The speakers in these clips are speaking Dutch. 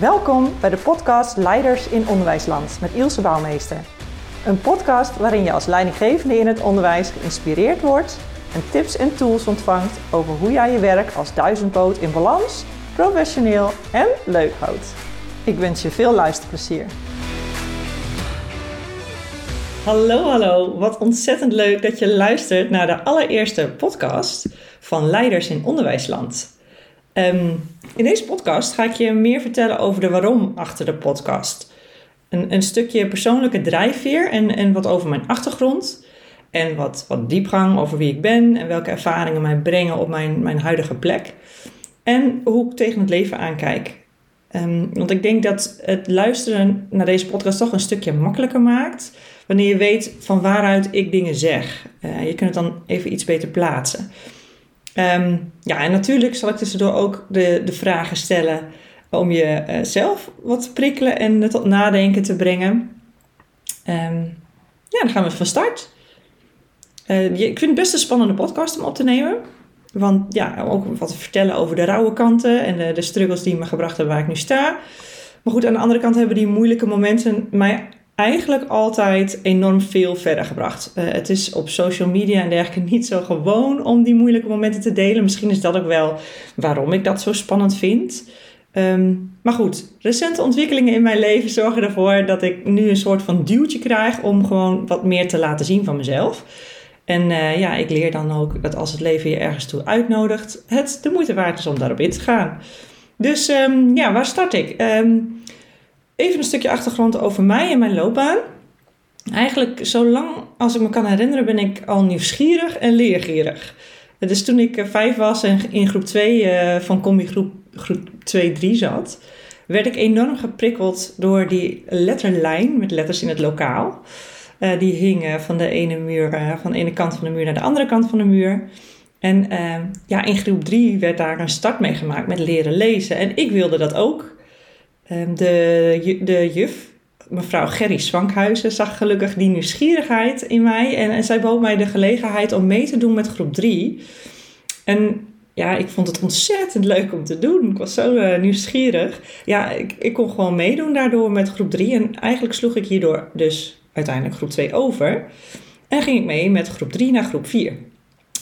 Welkom bij de podcast Leiders in Onderwijsland met Ilse Bouwmeester. Een podcast waarin je als leidinggevende in het onderwijs geïnspireerd wordt en tips en tools ontvangt over hoe jij je werk als duizendpoot in balans, professioneel en leuk houdt. Ik wens je veel luisterplezier. Hallo, hallo. Wat ontzettend leuk dat je luistert naar de allereerste podcast van Leiders in Onderwijsland. Ehm, in deze podcast ga ik je meer vertellen over de waarom achter de podcast. Een, een stukje persoonlijke drijfveer en, en wat over mijn achtergrond. En wat, wat diepgang over wie ik ben en welke ervaringen mij brengen op mijn, mijn huidige plek. En hoe ik tegen het leven aankijk. Um, want ik denk dat het luisteren naar deze podcast toch een stukje makkelijker maakt. Wanneer je weet van waaruit ik dingen zeg. Uh, je kunt het dan even iets beter plaatsen. Um, ja, en natuurlijk zal ik tussendoor ook de, de vragen stellen om je uh, zelf wat te prikkelen en tot nadenken te brengen. Um, ja, dan gaan we van start. Uh, ik vind het best een spannende podcast om op te nemen. Want ja, ook wat te vertellen over de rauwe kanten en de, de struggles die me gebracht hebben waar ik nu sta. Maar goed, aan de andere kant hebben die moeilijke momenten mij eigenlijk altijd enorm veel verder gebracht. Uh, het is op social media en dergelijke niet zo gewoon om die moeilijke momenten te delen. Misschien is dat ook wel waarom ik dat zo spannend vind. Um, maar goed, recente ontwikkelingen in mijn leven zorgen ervoor dat ik nu een soort van duwtje krijg om gewoon wat meer te laten zien van mezelf. En uh, ja, ik leer dan ook dat als het leven je ergens toe uitnodigt, het de moeite waard is om daarop in te gaan. Dus um, ja, waar start ik? Um, even een stukje achtergrond over mij en mijn loopbaan. Eigenlijk, zolang als ik me kan herinneren, ben ik al nieuwsgierig en leergierig. Dus toen ik vijf was en in groep 2 uh, van combi groep, groep 2-3 zat, werd ik enorm geprikkeld door die letterlijn met letters in het lokaal. Uh, die hingen van de ene muur, van de ene kant van de muur naar de andere kant van de muur. En ja, in groep 3 werd daar een start mee gemaakt met leren lezen. En ik wilde dat ook. Um, de, de juf, mevrouw Gerry Swankhuizen, zag gelukkig die nieuwsgierigheid in mij. En, en zij bood mij de gelegenheid om mee te doen met groep 3. En ja, ik vond het ontzettend leuk om te doen. Ik was zo uh, nieuwsgierig. Ja, ik, ik kon gewoon meedoen daardoor met groep 3. En eigenlijk sloeg ik hierdoor dus uiteindelijk groep 2 over. En ging ik mee met groep 3 naar groep 4.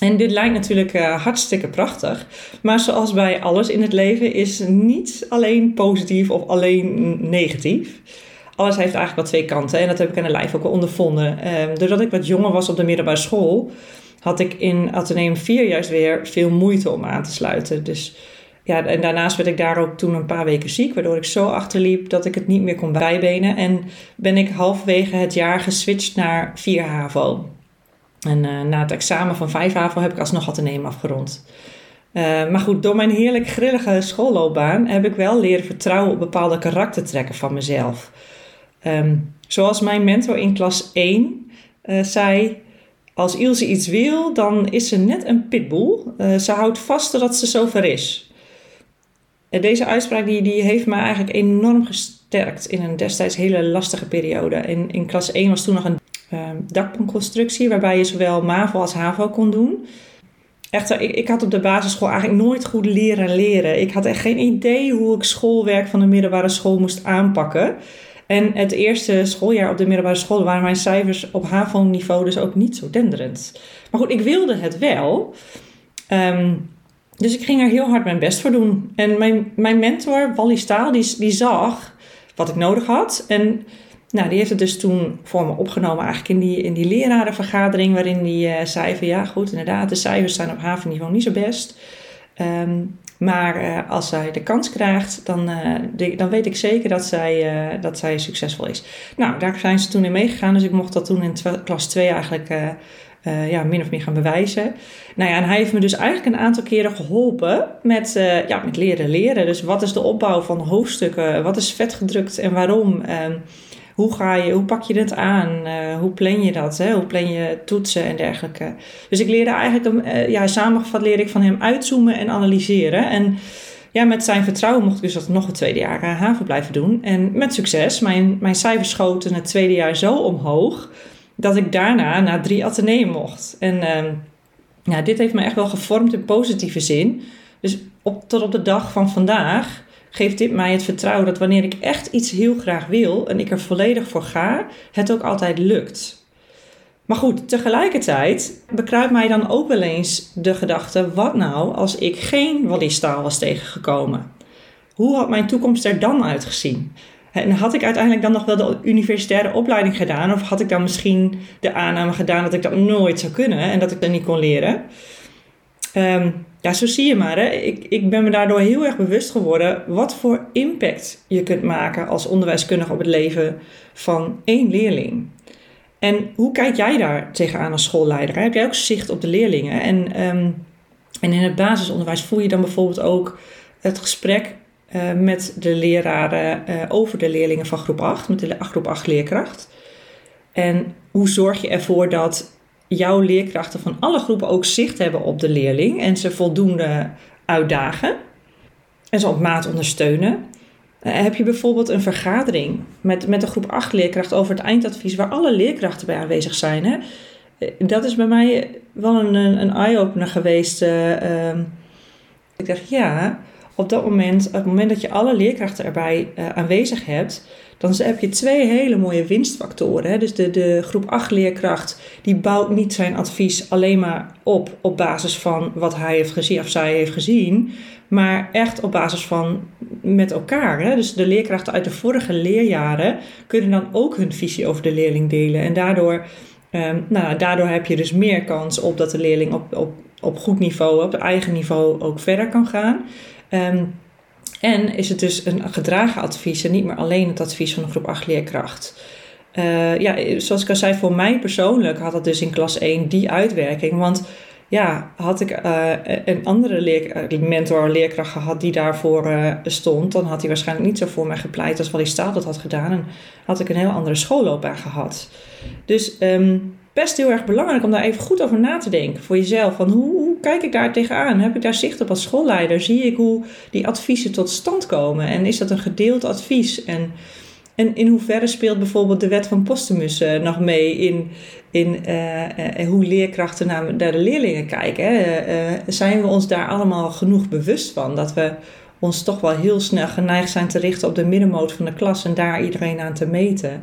En dit lijkt natuurlijk uh, hartstikke prachtig. Maar zoals bij alles in het leven is niet alleen positief of alleen negatief. Alles heeft eigenlijk wel twee kanten. En dat heb ik aan de lijf ook al ondervonden. Uh, doordat ik wat jonger was op de middelbare school, had ik in Atheneum 4 juist weer veel moeite om aan te sluiten. Dus ja, en daarnaast werd ik daar ook toen een paar weken ziek, waardoor ik zo achterliep dat ik het niet meer kon bijbenen. En ben ik halverwege het jaar geswitcht naar 4 HAVO. En uh, na het examen van 5 HAVO heb ik alsnog Atheneum afgerond. Uh, maar goed, door mijn heerlijk grillige schoolloopbaan heb ik wel leren vertrouwen op bepaalde karaktertrekken van mezelf. Um, zoals mijn mentor in klas 1 uh, zei: Als Ilse iets wil, dan is ze net een pitbull. ze houdt vast totdat ze zover is. Deze uitspraak die, die heeft me eigenlijk enorm gesterkt in een destijds hele lastige periode. In, in klas 1 was toen nog een dakpanconstructie waarbij je zowel MAVO als HAVO kon doen. Echter, ik, ik had op de basisschool eigenlijk nooit goed leren leren. Ik had echt geen idee hoe ik schoolwerk van de middelbare school moest aanpakken. En het eerste schooljaar op de middelbare school waren mijn cijfers op HAVO-niveau dus ook niet zo denderend. Maar goed, ik wilde het wel. Um, dus ik ging er heel hard mijn best voor doen. En mijn, mijn mentor, Wally Staal, die, die zag wat ik nodig had. En nou, die heeft het dus toen voor me opgenomen, eigenlijk in die, in die lerarenvergadering, waarin die uh, zei van ja, goed, inderdaad, de cijfers zijn op havenniveau niet zo best. Um, maar uh, als zij de kans krijgt, dan, de, dan weet ik zeker dat zij, dat zij succesvol is. Nou, daar zijn ze toen in meegegaan, dus ik mocht dat toen in klas 2 eigenlijk ja, min of meer gaan bewijzen. Nou ja, en hij heeft me dus eigenlijk een aantal keren geholpen met, ja, met leren leren. Dus wat is de opbouw van hoofdstukken? Wat is vetgedrukt en waarom? Uh, hoe, ga je, hoe pak je dit aan? Uh, hoe plan je dat? Hè? Hoe plan je toetsen en dergelijke? Dus ik leerde eigenlijk, ja, samengevat leerde ik van hem uitzoomen en analyseren. En ja, met zijn vertrouwen mocht ik dus dat nog het tweede jaar haven blijven doen. En met succes. Mijn, mijn cijfers schoten het tweede jaar zo omhoog dat ik daarna naar drie ateneeën mocht. En uh, ja, dit heeft me echt wel gevormd in positieve zin. Dus op, tot op de dag van vandaag geeft dit mij het vertrouwen dat wanneer ik echt iets heel graag wil en ik er volledig voor ga, het ook altijd lukt. Maar goed, tegelijkertijd bekruipt mij dan ook wel eens de gedachte: wat nou als ik geen wallistaal was tegengekomen? Hoe had mijn toekomst er dan uitgezien? En had ik uiteindelijk dan nog wel de universitaire opleiding gedaan? Of had ik dan misschien de aanname gedaan dat ik dat nooit zou kunnen en dat ik dat niet kon leren? Ehm, ja, zo zie je maar. Hè. Ik, ik ben me daardoor heel erg bewust geworden wat voor impact je kunt maken als onderwijskundige op het leven van één leerling. En hoe kijk jij daar tegenaan als schoolleider? Heb jij ook zicht op de leerlingen? En, ehm, en in het basisonderwijs voel je dan bijvoorbeeld ook het gesprek uh, met de leraren uh, over de leerlingen van groep 8, met de groep 8 leerkracht. En hoe zorg je ervoor dat jouw leerkrachten van alle groepen ook zicht hebben op de leerling en ze voldoende uitdagen en ze op maat ondersteunen? Uh, heb je bijvoorbeeld een vergadering met, met de groep 8 leerkracht over het eindadvies waar alle leerkrachten bij aanwezig zijn? Hè? Dat is bij mij wel een, een eye-opener geweest. Uh, ik dacht, ja, op dat moment, op het moment dat je alle leerkrachten erbij aanwezig hebt, dan heb je twee hele mooie winstfactoren. Hè? Dus de, de groep 8 leerkracht, die bouwt niet zijn advies alleen maar op op basis van wat hij heeft gezien of zij heeft gezien, maar echt op basis van met elkaar. Hè? Dus de leerkrachten uit de vorige leerjaren kunnen dan ook hun visie over de leerling delen. En daardoor, um, nou, daardoor heb je dus meer kans op dat de leerling op, op, op goed niveau, op eigen niveau ook verder kan gaan. Um, en is het dus een gedragen advies en niet meer alleen het advies van een groep 8 leerkracht. Uh, ja, zoals ik al zei, voor mij persoonlijk had het dus in klas 1 die uitwerking. Want ja, had ik uh, een andere eh, mentor, leerkracht gehad die daarvoor stond, dan had hij waarschijnlijk niet zo voor mij gepleit als wat hij staat dat had gedaan. En had ik een heel andere schoolloopbaan gehad. Dus um, best heel erg belangrijk om daar even goed over na te denken voor jezelf. Van hoe, hoe kijk ik daar tegenaan? Heb ik daar zicht op als schoolleider? Zie ik hoe die adviezen tot stand komen? En is dat een gedeeld advies? En, en in hoeverre speelt bijvoorbeeld de wet van Postumus uh, nog mee in, in uh, uh, hoe leerkrachten naar, naar, de leerlingen kijken? Zijn we ons daar allemaal genoeg bewust van? Dat we ons toch wel heel snel geneigd zijn te richten op de middenmoot van de klas en daar iedereen aan te meten.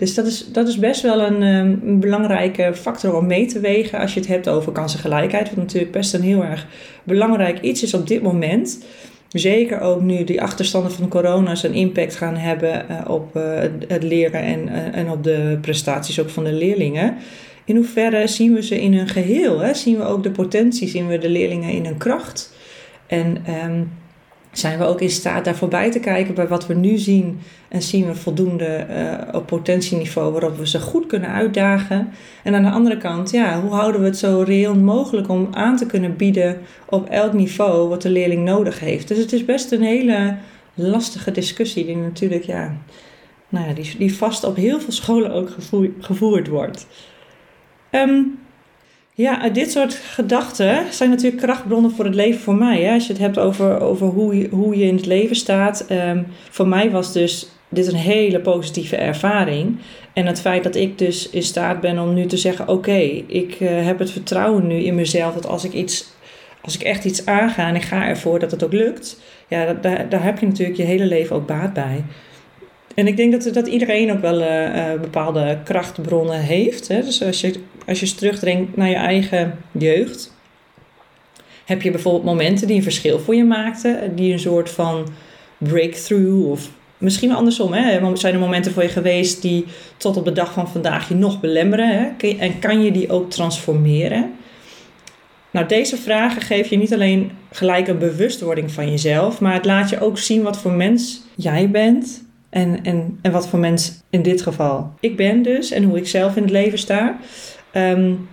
Dus dat is, dat is best wel een, ehm, een, belangrijke factor om mee te wegen als je het hebt over kansengelijkheid. Wat natuurlijk best een heel erg belangrijk iets is op dit moment. Zeker ook nu die achterstanden van corona zijn impact gaan hebben uh, op uh, het, leren en, uh, en op de prestaties ook van de leerlingen. In hoeverre zien we ze in hun geheel? Hè? Zien we ook de potentie, zien we de leerlingen in hun kracht? En um, zijn we ook in staat daar voorbij te kijken bij wat we nu zien en zien we voldoende uh, op potentieniveau waarop we ze goed kunnen uitdagen. En aan de andere kant, ja, hoe houden we het zo reëel mogelijk om aan te kunnen bieden op elk niveau wat de leerling nodig heeft. Dus het is best een hele lastige discussie die natuurlijk, ja, nou ja, die, die vast op heel veel scholen ook gevoerd wordt. Um, ja, dit soort gedachten zijn natuurlijk krachtbronnen voor het leven voor mij. Hè? Als je het hebt over, over hoe, je, hoe je in het leven staat. Um, voor mij was dus dit een hele positieve ervaring. En het feit dat ik dus in staat ben om nu te zeggen: Oké, ik uh, heb het vertrouwen nu in mezelf dat als ik iets. Als ik echt iets aanga en ik ga ervoor dat het ook lukt, ja, daar, daar heb je natuurlijk je hele leven ook baat bij. En ik denk dat, dat iedereen ook wel uh, uh, bepaalde krachtbronnen heeft. Hè? Dus als je, als je terugdenkt naar je eigen jeugd, heb je bijvoorbeeld momenten die een verschil voor je maakten, die een soort van breakthrough of misschien andersom. Hè? Zijn er momenten voor je geweest die tot op de dag van vandaag je nog belemmeren? Hè? En kan je die ook transformeren? Nou, deze vragen geven je niet alleen gelijk een bewustwording van jezelf, maar het laat je ook zien wat voor mens jij bent en, en, en wat voor mens in dit geval ik ben dus en hoe ik zelf in het leven sta. Um,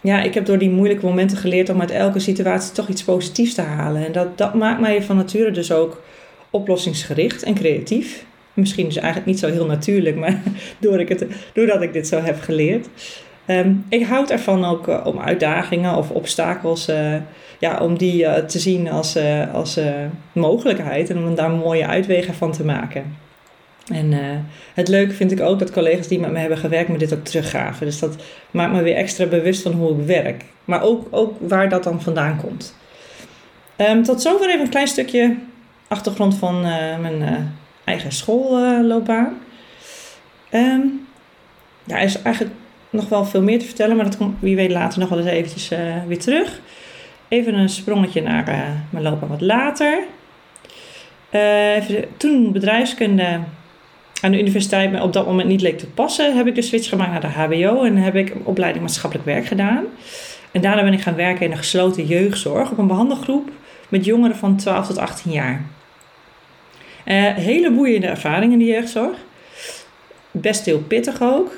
ja, ik heb door die moeilijke momenten geleerd om uit elke situatie toch iets positiefs te halen. En dat, dat maakt mij van nature dus ook oplossingsgericht en creatief. Misschien is het eigenlijk niet zo heel natuurlijk, maar door ik het, doordat ik dit zo heb geleerd. Um, ik houd ervan ook uh, om uitdagingen of obstakels, uh, ja, om die uh, te zien als, als mogelijkheid en om daar mooie uitwegen van te maken. En het leuke vind ik ook dat collega's die met me hebben gewerkt me dit ook teruggaven. Dus dat maakt me weer extra bewust van hoe ik werk. Maar ook, ook waar dat dan vandaan komt. Um, tot zover even een klein stukje achtergrond van mijn eigen schoolloopbaan. Um, ja, er is eigenlijk nog wel veel meer te vertellen, maar dat komt wie weet later nog wel eens eventjes weer terug. Even een sprongetje naar mijn loopbaan wat later. toen bedrijfskunde aan de universiteit me op dat moment niet leek te passen, heb ik de switch gemaakt naar de HBO en heb ik een opleiding maatschappelijk werk gedaan. En daarna ben ik gaan werken in de gesloten jeugdzorg op een behandelgroep met jongeren van 12 tot 18 jaar. Uh, hele boeiende ervaring in de jeugdzorg. Best heel pittig ook.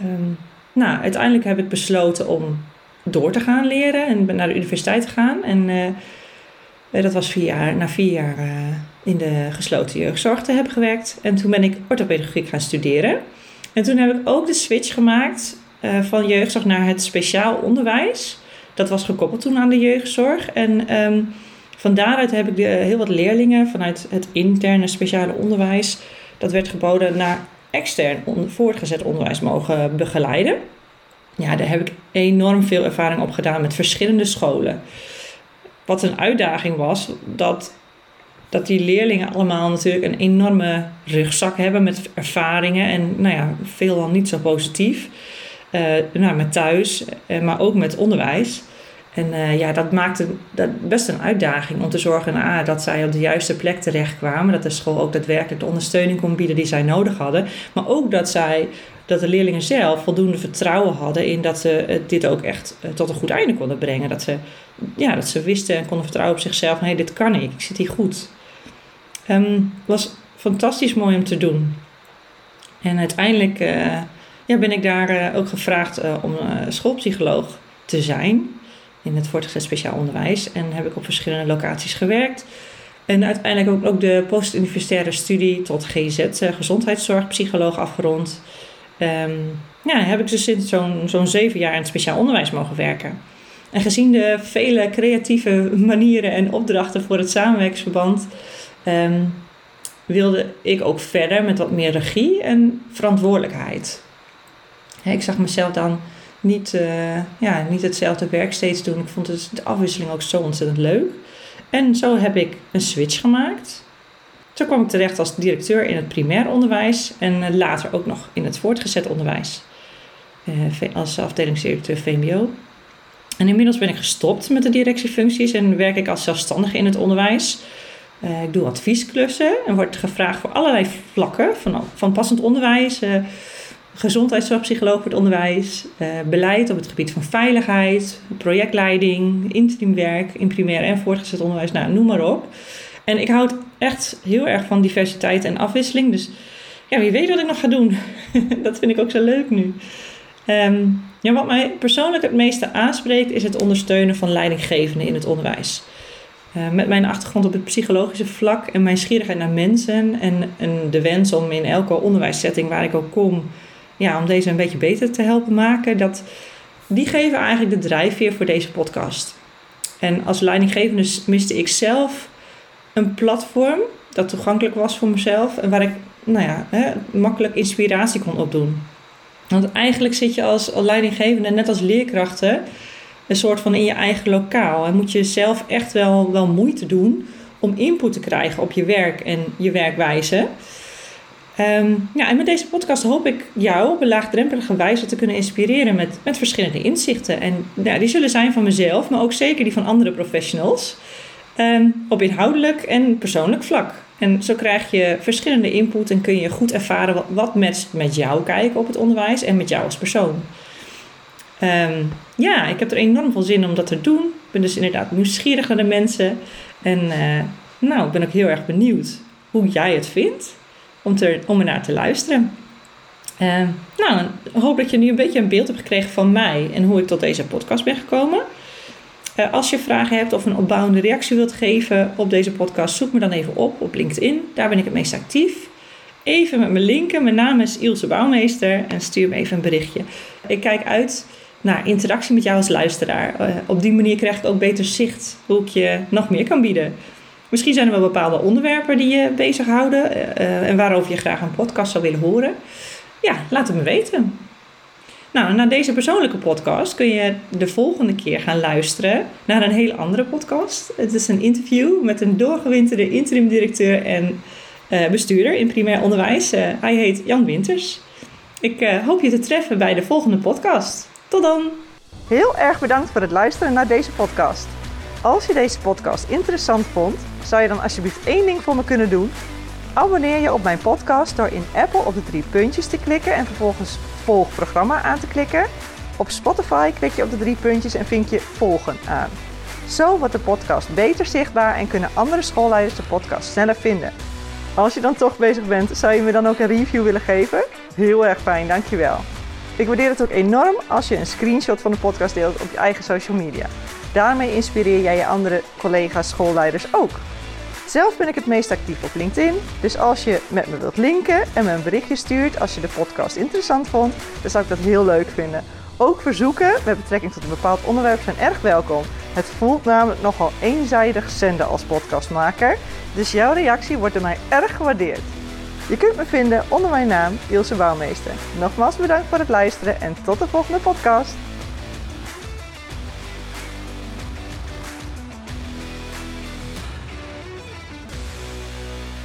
Um, nou, uiteindelijk heb ik besloten om door te gaan leren en naar de universiteit te gaan. En uh, dat was vier jaar, na vier jaar uh, in de gesloten jeugdzorg te hebben gewerkt. En toen ben ik orthopedagogiek gaan studeren. En toen heb ik ook de switch gemaakt uh, van jeugdzorg naar het speciaal onderwijs. Dat was gekoppeld toen aan de jeugdzorg. En um, van daaruit heb ik heel wat leerlingen vanuit het interne speciale onderwijs, dat werd geboden, naar extern voortgezet onderwijs mogen begeleiden. Ja, daar heb ik enorm veel ervaring op gedaan met verschillende scholen. Wat een uitdaging was, dat dat die leerlingen allemaal natuurlijk een enorme rugzak hebben met ervaringen en nou ja, veelal niet zo positief. Uh, nou, met thuis, uh, maar ook met onderwijs. En uh, ja, dat maakte dat best een uitdaging om te zorgen ah, dat zij op de juiste plek terechtkwamen. Dat de school ook daadwerkelijk de ondersteuning kon bieden die zij nodig hadden. Maar ook dat, zij, dat de leerlingen zelf voldoende vertrouwen hadden in dat ze dit ook echt tot een goed einde konden brengen. Dat ze, ja, dat ze wisten en konden vertrouwen op zichzelf. Nee, dit kan ik, ik zit hier goed. Um, was fantastisch mooi om te doen. En uiteindelijk uh, ja, ben ik daar ook gevraagd om schoolpsycholoog te zijn in het voortgezet speciaal onderwijs. En heb ik op verschillende locaties gewerkt. En uiteindelijk ook, ook de postuniversitaire studie tot GZ, gezondheidszorgpsycholoog, afgerond. Um, ja, heb ik dus sinds zo'n zo'n zeven jaar in het speciaal onderwijs mogen werken. En gezien de vele creatieve manieren en opdrachten voor het samenwerkingsverband um, wilde ik ook verder met wat meer regie en verantwoordelijkheid. ik zag mezelf dan niet, uh, ja, niet hetzelfde werk steeds doen. Ik vond dus de afwisseling ook zo ontzettend leuk. En zo heb ik een switch gemaakt. Toen kwam ik terecht als directeur in het primair onderwijs en eh, later ook nog in het voortgezet onderwijs. Uh, als afdelingsdirecteur VMBO. En inmiddels ben ik gestopt met de directiefuncties en werk ik als zelfstandige in het onderwijs. Ik doe adviesklussen en word gevraagd voor allerlei vlakken, van, van passend onderwijs, gezondheidszorgpsycholoog voor het onderwijs, uh, beleid op het gebied van veiligheid, projectleiding, interimwerk in primair en voortgezet onderwijs, nou, noem maar op. En ik houd echt heel erg van diversiteit en afwisseling, dus ja, wie weet wat ik nog ga doen. dat vind ik ook zo leuk nu. Um, ja, wat mij persoonlijk het meeste aanspreekt is het ondersteunen van leidinggevenden in het onderwijs. Uh, met mijn achtergrond op het psychologische vlak en mijn schierigheid naar mensen en, en, de wens om in elke onderwijssetting waar ik ook kom, ja, om deze een beetje beter te helpen maken, dat, die geven eigenlijk de drijfveer voor deze podcast. En als leidinggevende miste ik zelf een platform dat toegankelijk was voor mezelf en waar ik nou ja, hè, makkelijk inspiratie kon opdoen. Want eigenlijk zit je als, leidinggevende, net als leerkrachten, een soort van in je eigen lokaal. En moet je zelf echt wel, wel moeite doen om input te krijgen op je werk en je werkwijze. Um, ja, en met deze podcast hoop ik jou op een laagdrempelige wijze te kunnen inspireren met, met verschillende inzichten. En ja, die zullen zijn van mezelf, maar ook zeker die van andere professionals. Um, op inhoudelijk en persoonlijk vlak. En zo krijg je verschillende input en kun je goed ervaren wat, wat met, met jou kijken op het onderwijs en met jou als persoon. Um, ja, ik heb er enorm veel zin om dat te doen. Ik ben dus inderdaad nieuwsgierig naar de mensen. En uh, nou, ik ben ook heel erg benieuwd hoe jij het vindt om, te, om er naar te luisteren. Uh, nou, ik hoop dat je nu een beetje een beeld hebt gekregen van mij en hoe ik tot deze podcast ben gekomen. Uh, als je vragen hebt of een opbouwende reactie wilt geven op deze podcast, zoek me dan even op op LinkedIn. Daar ben ik het meest actief. Even met mijn linken. Mijn naam is Ilse Bouwmeester en stuur me even een berichtje. Ik kijk uit naar interactie met jou als luisteraar. Uh, op die manier krijg ik ook beter zicht hoe ik je nog meer kan bieden. Misschien zijn er wel bepaalde onderwerpen die je bezighouden uh, en waarover je graag een podcast zou willen horen. Ja, laat het me weten. Nou, na deze persoonlijke podcast kun je de volgende keer gaan luisteren naar een hele andere podcast. Het is een interview met een doorgewinterde interim directeur en uh, bestuurder in primair onderwijs. Hij heet Jan Winters. Ik hoop je te treffen bij de volgende podcast. Tot dan! Heel erg bedankt voor het luisteren naar deze podcast. Als je deze podcast interessant vond, zou je dan alsjeblieft één ding voor me kunnen doen? Abonneer je op mijn podcast door in Apple op de drie puntjes te klikken en vervolgens volg programma aan te klikken. Op Spotify klik je op de drie puntjes en vink je volgen aan. Zo wordt de podcast beter zichtbaar en kunnen andere schoolleiders de podcast sneller vinden. Als je dan toch bezig bent, zou je me dan ook een review willen geven? Heel erg fijn, dankjewel. Ik waardeer het ook enorm als je een screenshot van de podcast deelt op je eigen social media. Daarmee inspireer jij je andere collega's, schoolleiders ook. Zelf ben ik het meest actief op LinkedIn, dus als je met me wilt linken en me een berichtje stuurt als je de podcast interessant vond, dan zou ik dat heel leuk vinden. Ook verzoeken met betrekking tot een bepaald onderwerp zijn erg welkom. Het voelt namelijk nogal eenzijdig zenden als podcastmaker, dus jouw reactie wordt door mij erg gewaardeerd. Je kunt me vinden onder mijn naam Ilse Bouwmeester. Nogmaals bedankt voor het luisteren en tot de volgende podcast.